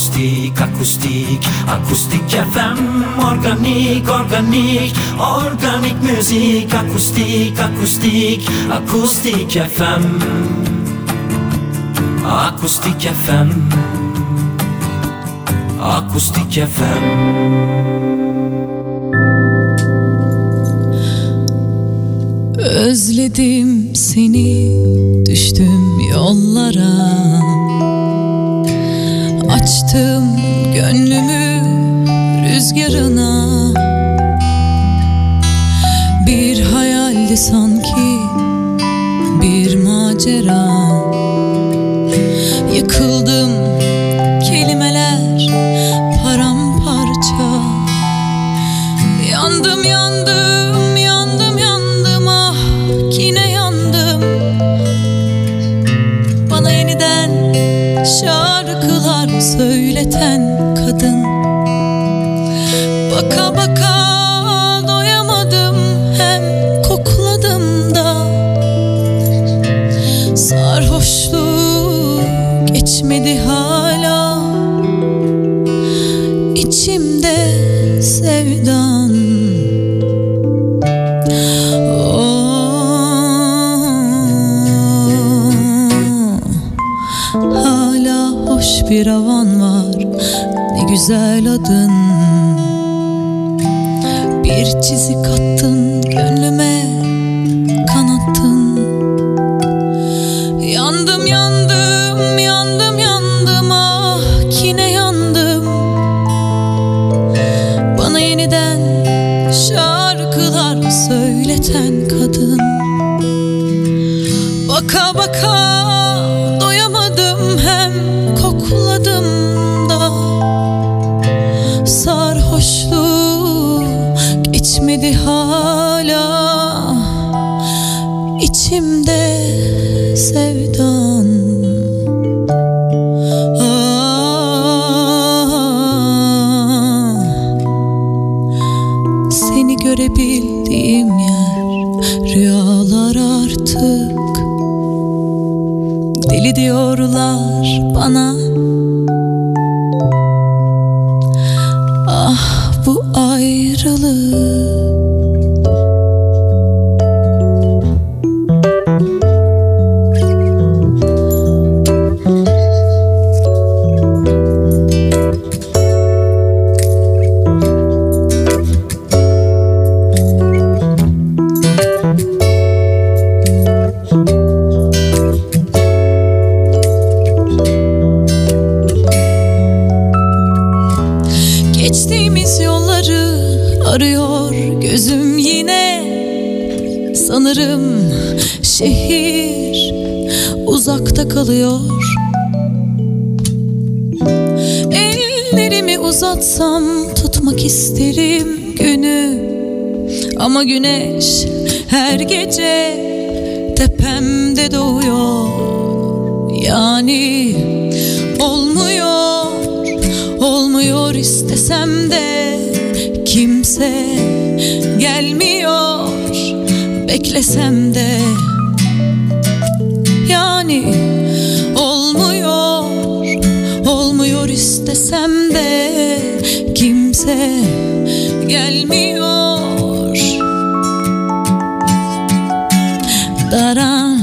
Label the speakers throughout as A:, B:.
A: akustik akustik Akustik FM organik organik Organik müzik. Akustik akustik Akustik FM Akustik FM Akustik FM
B: Özledim seni düştüm yollara Açtım gönlümü rüzgarına. Bir hayaldi sanki bir macera söyleten kadın. Baka baka doyamadım hem kokladım da. Sarhoşluğu geçmedi hala güzel adın Bir çizik attın içimde sevdan kalıyor Ellerimi uzatsam tutmak isterim günü. Ama güneş her gece tepemde doğuyor. Yani olmuyor Olmuyor istesem de kimse gelmiyor. Beklesem de. Yani olmuyor istesem de kimse gelmiyor. Daran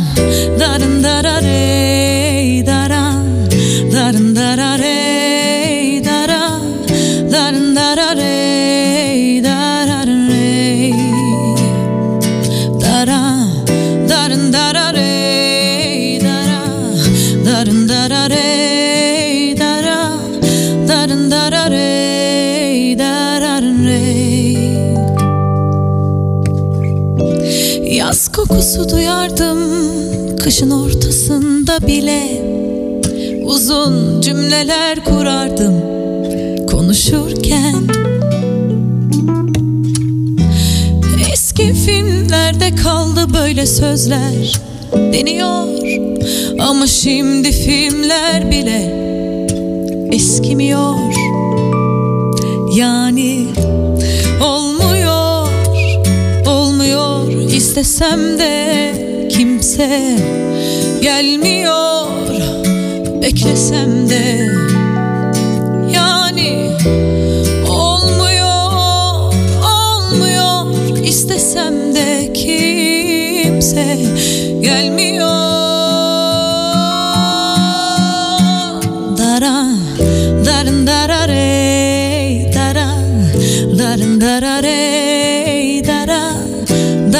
B: darın dararey Yaz kokusu duyardım kışın ortasında bile. Uzun cümleler kurardım konuşurken. Eski filmlerde kaldı böyle sözler deniyor. Ama şimdi filmler bile eskimiyor. Yani istesem de kimse gelmiyor. Beklesem de Olmuyor, olmuyor. İstesem de kimse gelmiyor. Dara, darın darare, dara, darın darare, dara,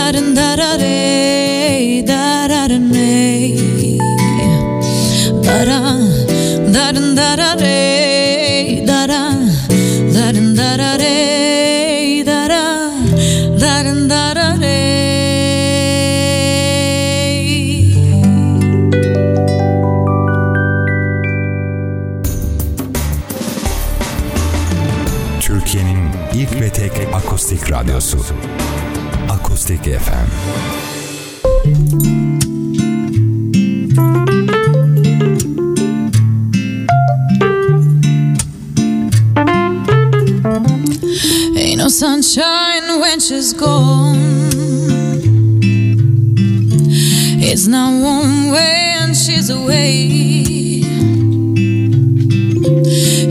B: darın darare, dararın ey. Dara, darın darare, dara, darın darare, dara, darın darare.
C: Türkiye'nin ilk ve tek akustik radyosu. Akustik FM.
B: Ain't no sunshine when she's gone. It's not warm when she's away.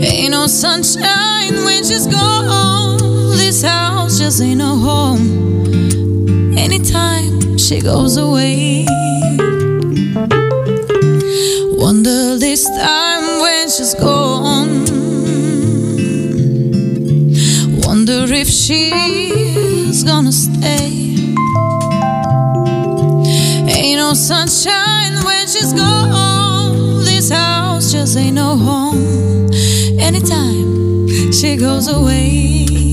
B: Ain't no sunshine when she's gone. This house just ain't no home. Anytime she goes away. Wonder this time when she's gone. Wonder if she's gonna stay. Ain't no sunshine when she's gone. This house just ain't no home. Anytime she goes away.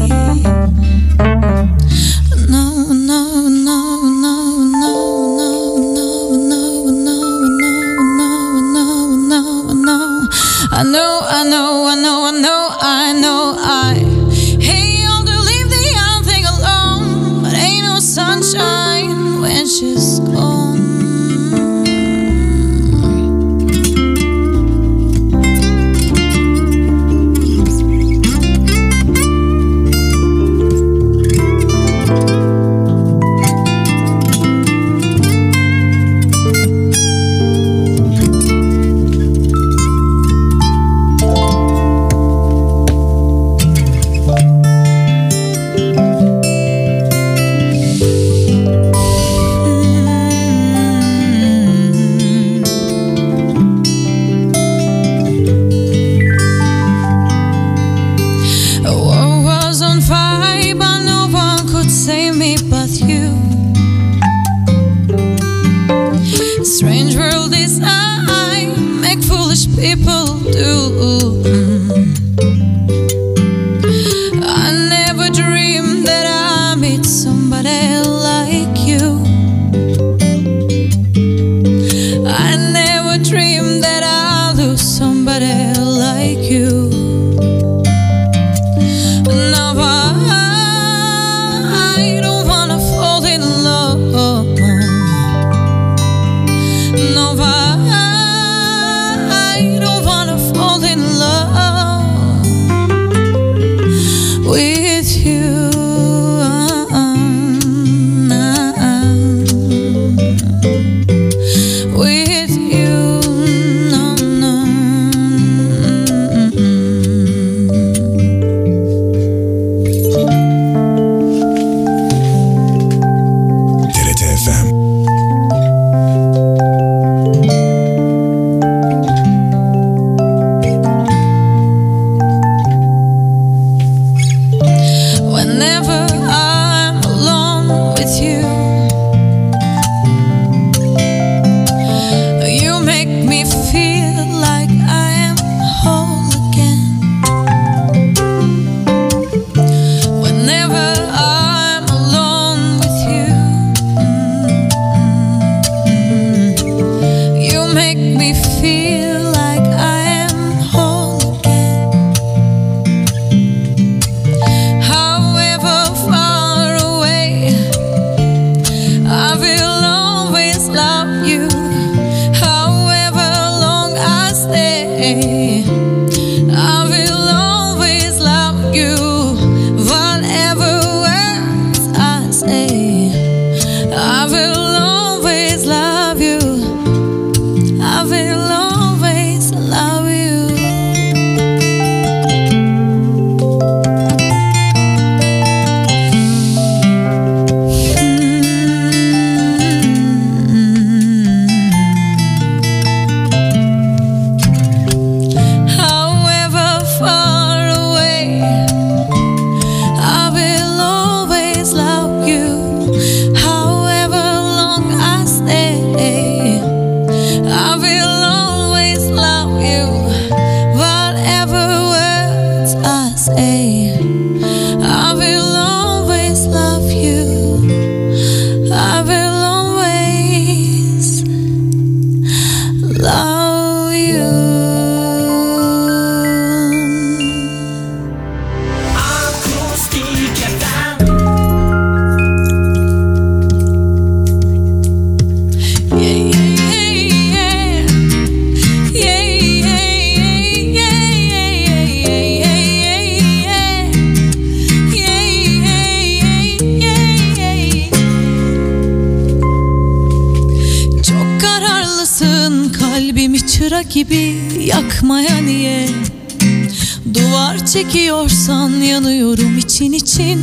B: Çekiyorsan yanıyorum için için.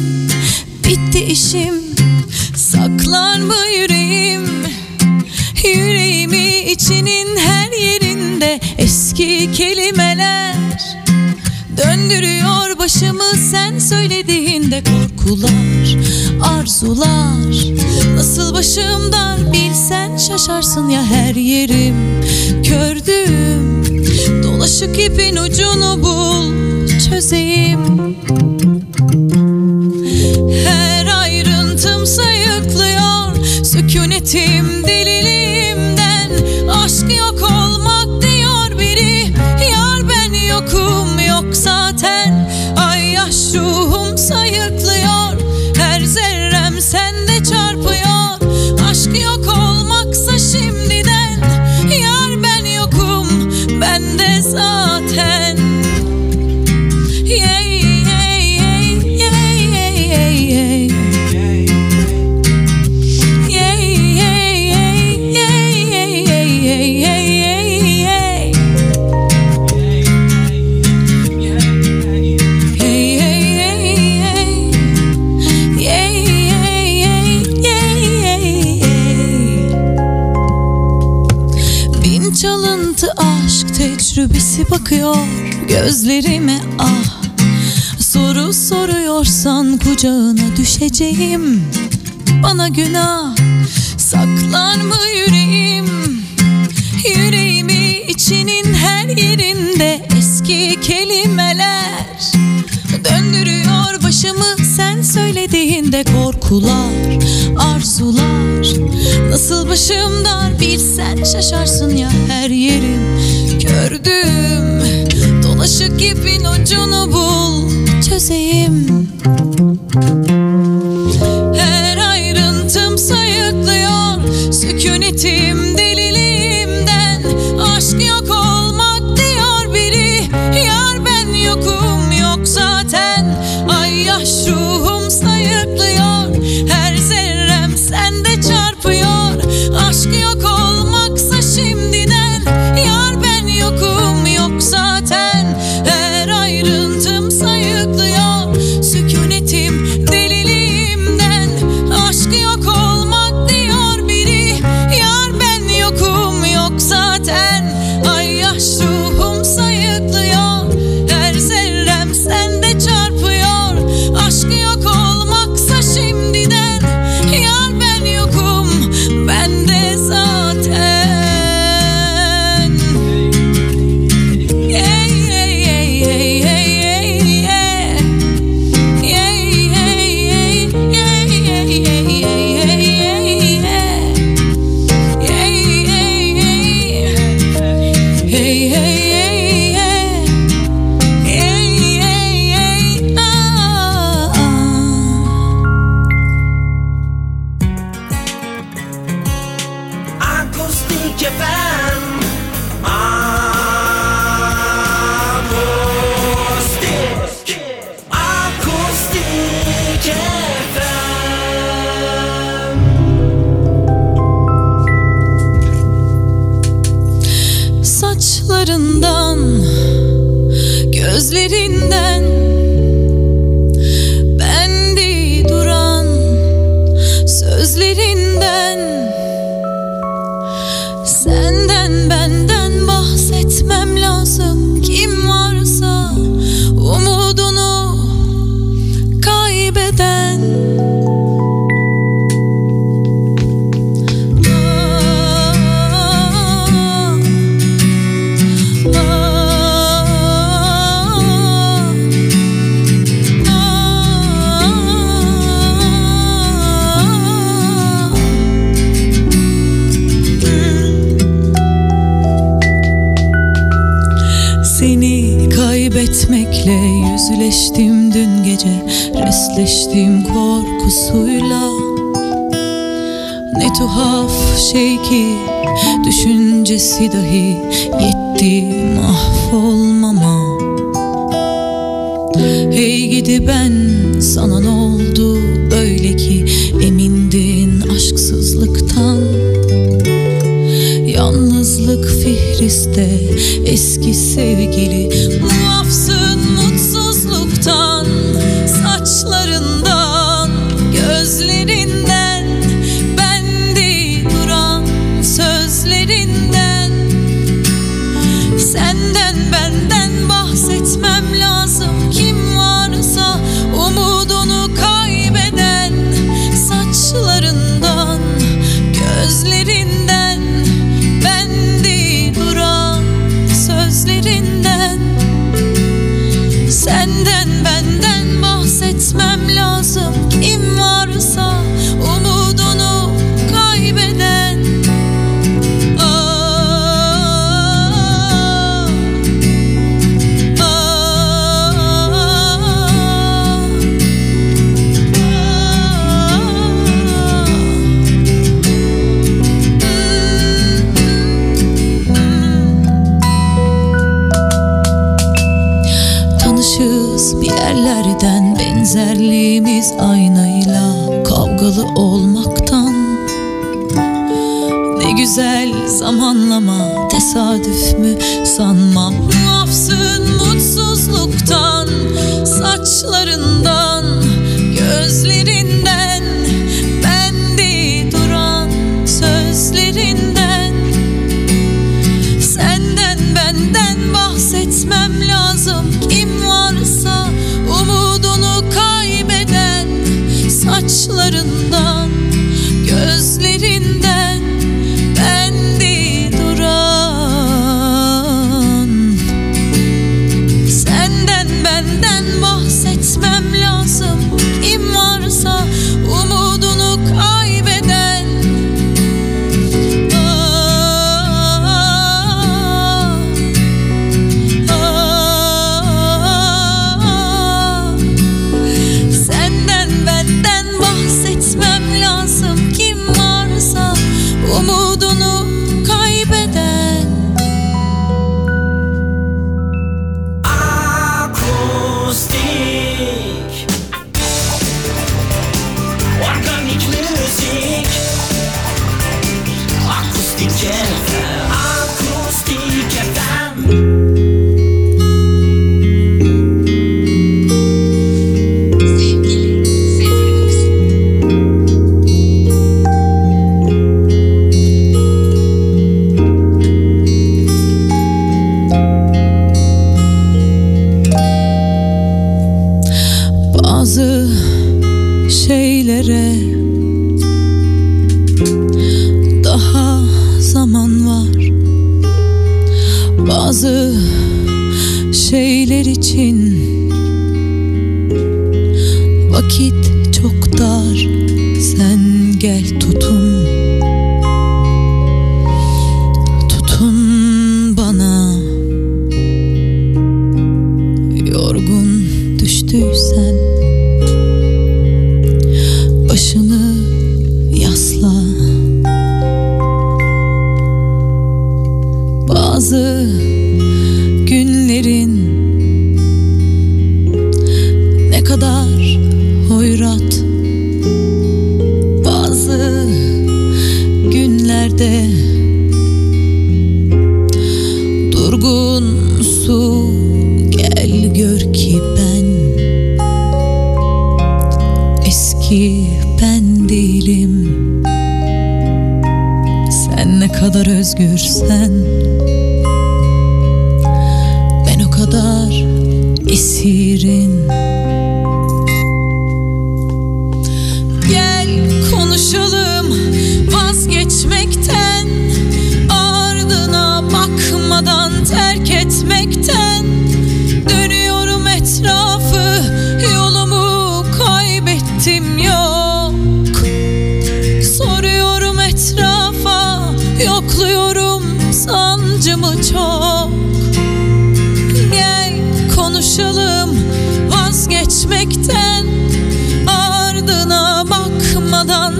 B: Bitti işim saklar mı yüreğim? Yüreğimi içinin her yerinde eski kelimeler Döndürüyor başımı sen söylediğinde korkular, arzular. Nasıl başım dar bilsen şaşarsın ya her yerim. Kördüm dolaşık ipin ucunu bul çözeyim. Her ayrıntım sayıklıyor. Sükunetim deliliğimden Aşk yok olmak diyor biri. Yar ben yokum yok zaten. Ay yaş ruhum sayıklıyor bakıyor gözlerime ah. Soru soruyorsan kucağına düşeceğim. Bana günah saklar mı yüreğim? Yüreğimi içinin her yerinde eski kelimeler Döndürüyor başımı. Sen söylediğinde korkular, arzular. Nasıl başım dar bilsen şaşarsın ya her yerim Gördüm. Dolaşık ipin ucunu bul çözeyim gecesi dahi yetti mahvolmama. Hey gidi ben sana ne oldu böyle ki emindin aşksızlıktan? Yalnızlık fihriste eski sevgili Uzaklaşacağız bir yerlerden Benzerliğimiz aynayla Kavgalı olmaktan. Ne güzel zamanlama Tesadüf mü sanmam? Muafsın mutsuzluktan Saçlarından Gözlerin gel tutun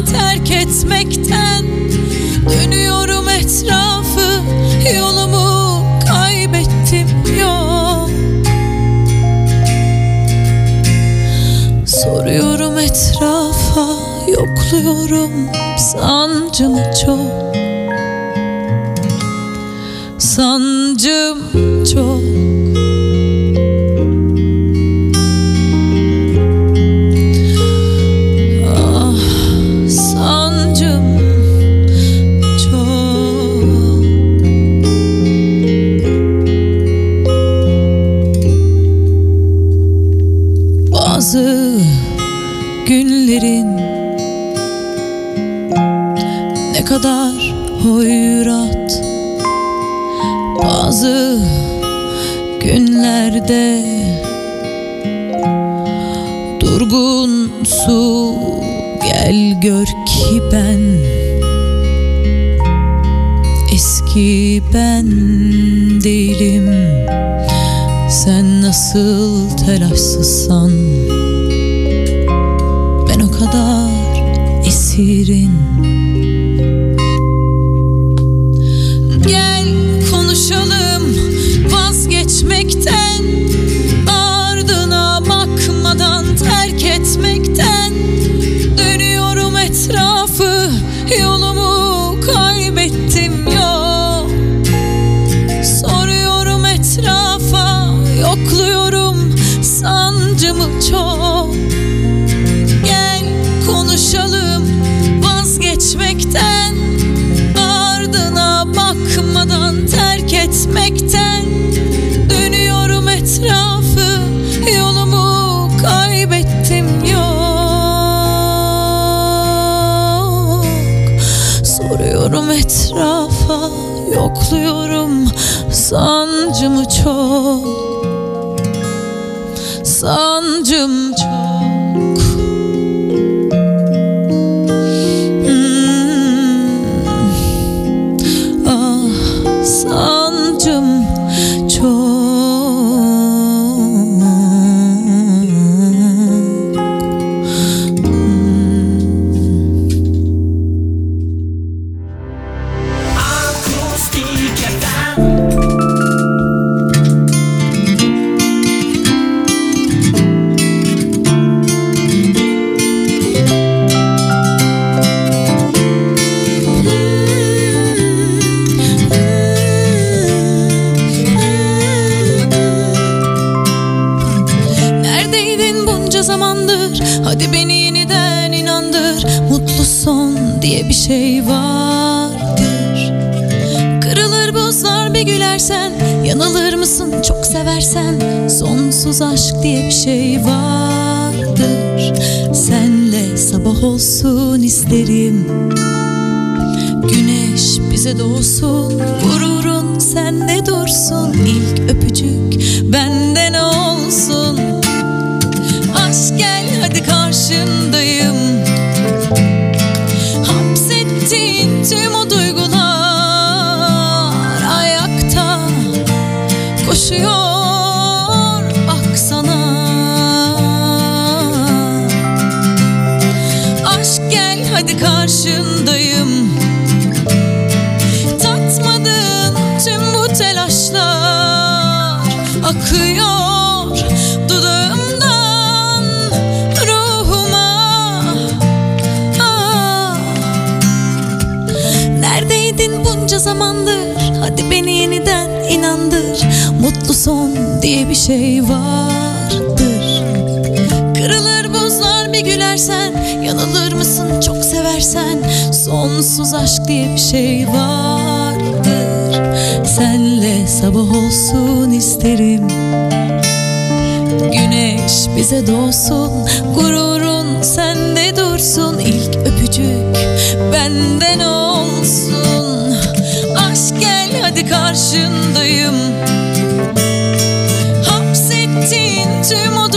B: terk etmekten. Dönüyorum etrafı yolumu kaybettim yol Soruyorum etrafa yokluyorum sancımı çok. Sancım çok. Bazı günlerin ne kadar hoyrat Bazı günlerde durgun su gel gör ki ben eski ben değilim. Sen nasıl telaşsızsan kadar esirin Yokluyorum Hadi beni yeniden inandır Mutlu son diye bir şey vardır. Kırılır buzlar bir gülersen Yanılır mısın çok seversen? Sonsuz aşk diye bir şey vardır. Senle sabah olsun isterim. Güneş bize doğsun Gururun sende dursun. İlk öpücük benden olsun Akıyor dudağımdan ruhuma. Ah. Neredeydin bunca zamandır? Hadi beni yeniden inandır. Mutlu son diye bir şey vardır. Kırılır buzlar bir gülersen Yanılır mısın çok seversen? Sonsuz aşk diye bir şey vardır Senle sabah olsun isterim. Güneş bize doğsun Gururun sende dursun. İlk öpücük benden olsun. Aşk gel hadi karşındayım. Hapsettiğin tüm o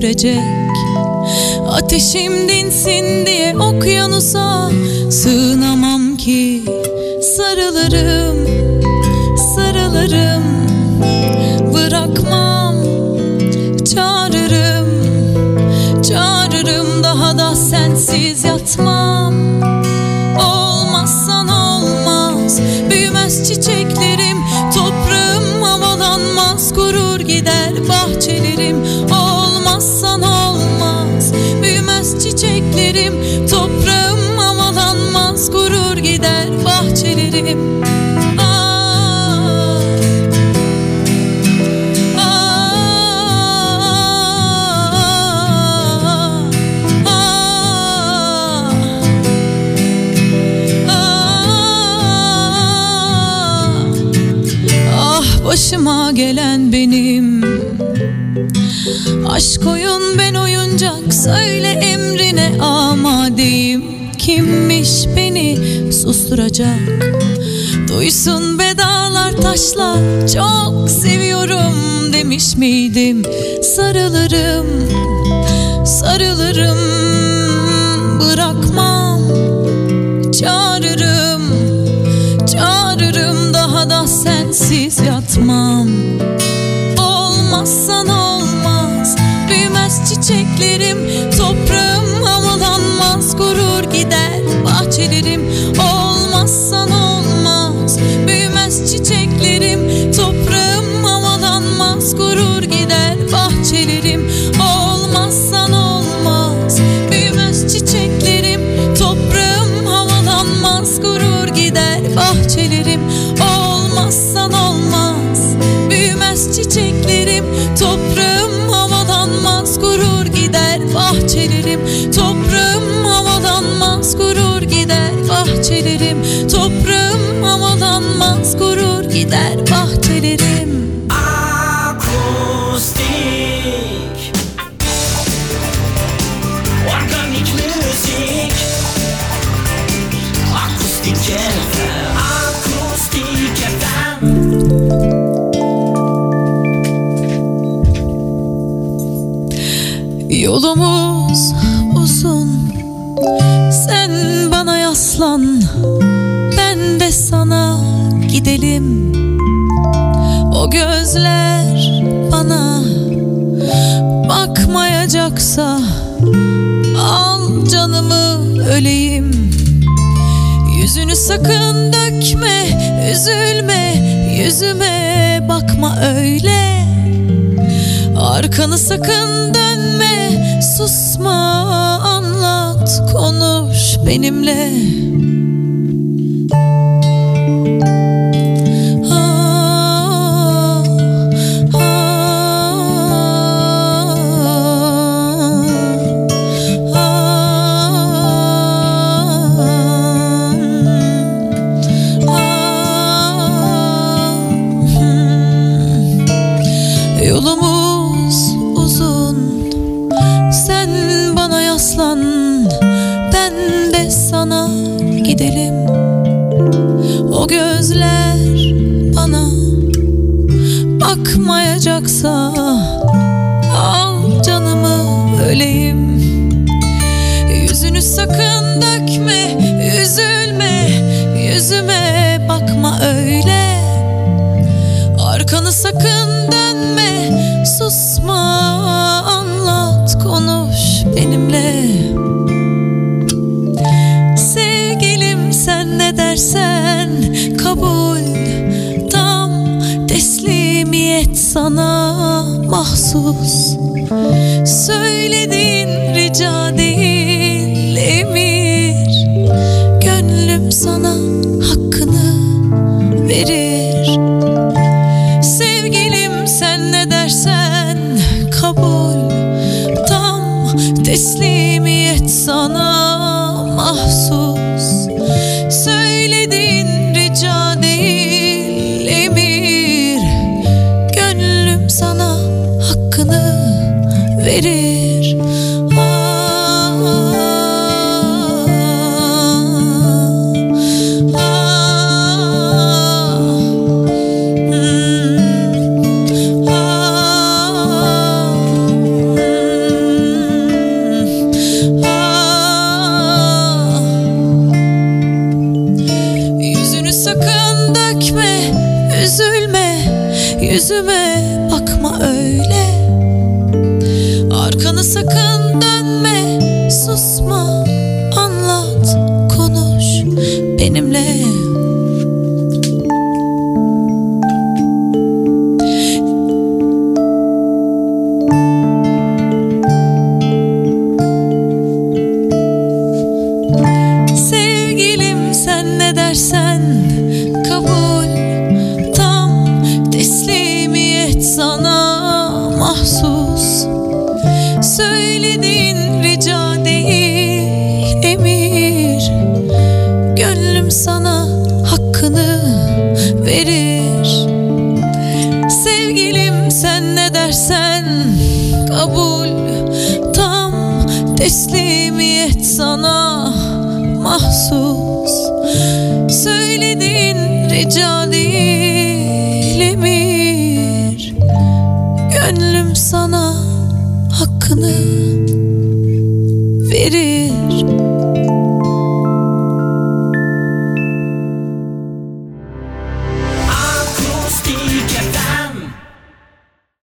B: söndürecek Ateşim dinsin diye okyanusa sığınamam ki. Sarılırım, sarılırım. Bırakmam, çağırırım. Çağırırım daha da sensiz yatmam. Olmazsan olmaz Büyümez çiçeklerim. Toprağım çiçeklerim Toprağım havalanmaz Gurur gider bahçelerim. Ah, ah, ah, başıma gelen benim. Aşk oyun ben oyuncak Söyle emrine amadeyim Kimmiş beni susturacak? Duysun bedalar taşlar Çok seviyorum demiş miydim? Sarılırım Sarılırım Bırakmam. Çağırırım Çağırırım daha da sensiz yatmam. Olmazsan olmaz Büyümez çiçeklerim havalanmaz Gider bahçelerim. Olmazsan olmaz. Büyümez çiçeklerim. Toprağım havalanmaz. Gurur gider bahçelerim. Olmazsan olmaz. Büyümez çiçeklerim. Toprağım havalanmaz. Gurur gider bahçelerim. Olmazsan olmaz. Büyümez çiçeklerim. Toprağım havalanmaz. Gurur gider bahçelerim. Toprağım gider bahçelerim. Toprağım havalanmaz Gurur gider bahçelerim.
A: Akustik. Organik müzik. Akustik FM Akustik FM
B: Yolumuz uzun. Sen bana yaslan gidelim O gözler bana Bakmayacaksa Al canımı öleyim. Yüzünü sakın dökme Üzülme Yüzüme bakma öyle. Arkanı sakın dönme Susma anlat Konuş benimle teslimiyet sana